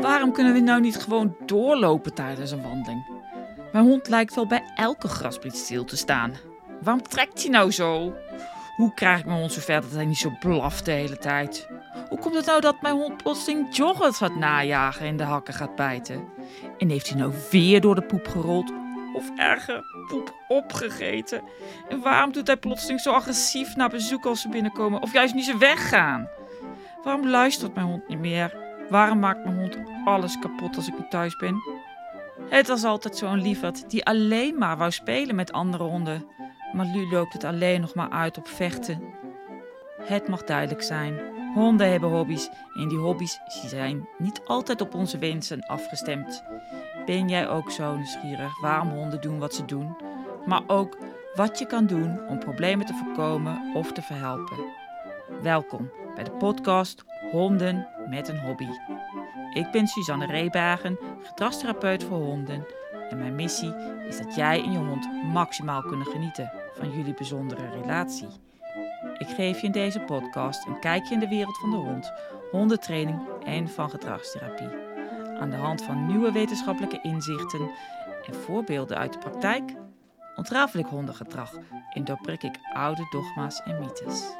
waarom kunnen we nou niet gewoon doorlopen tijdens een wandeling? Mijn hond lijkt wel bij elke graspriet stil te staan. Waarom trekt hij nou zo? Hoe krijg ik mijn hond zover dat hij niet zo blaft de hele tijd? Hoe komt het nou dat mijn hond plotseling joggers gaat najagen en de hakken gaat bijten? En heeft hij nou weer door de poep gerold? Of erger, poep opgegeten? En waarom doet hij plotseling zo agressief naar bezoek als ze binnenkomen? Of juist niet ze weggaan? Waarom luistert mijn hond niet meer? Waarom maakt mijn hond alles kapot als ik niet thuis ben? Het was altijd zo'n lieverd die alleen maar wou spelen met andere honden. Maar nu loopt het alleen nog maar uit op vechten. Het mag duidelijk zijn. Honden hebben hobby's en die hobby's zijn niet altijd op onze wensen afgestemd. Ben jij ook zo nieuwsgierig waarom honden doen wat ze doen, maar ook wat je kan doen om problemen te voorkomen of te verhelpen? Welkom bij de podcast Honden met een hobby. Ik ben Suzanne Reebagen, gedragstherapeut voor honden. En mijn missie is dat jij en je hond maximaal kunnen genieten van jullie bijzondere relatie. Ik geef je in deze podcast een kijkje in de wereld van de hond, hondentraining en van gedragstherapie. Aan de hand van nieuwe wetenschappelijke inzichten en voorbeelden uit de praktijk ontrafel ik hondengedrag en doorbreek ik oude dogma's en mythes.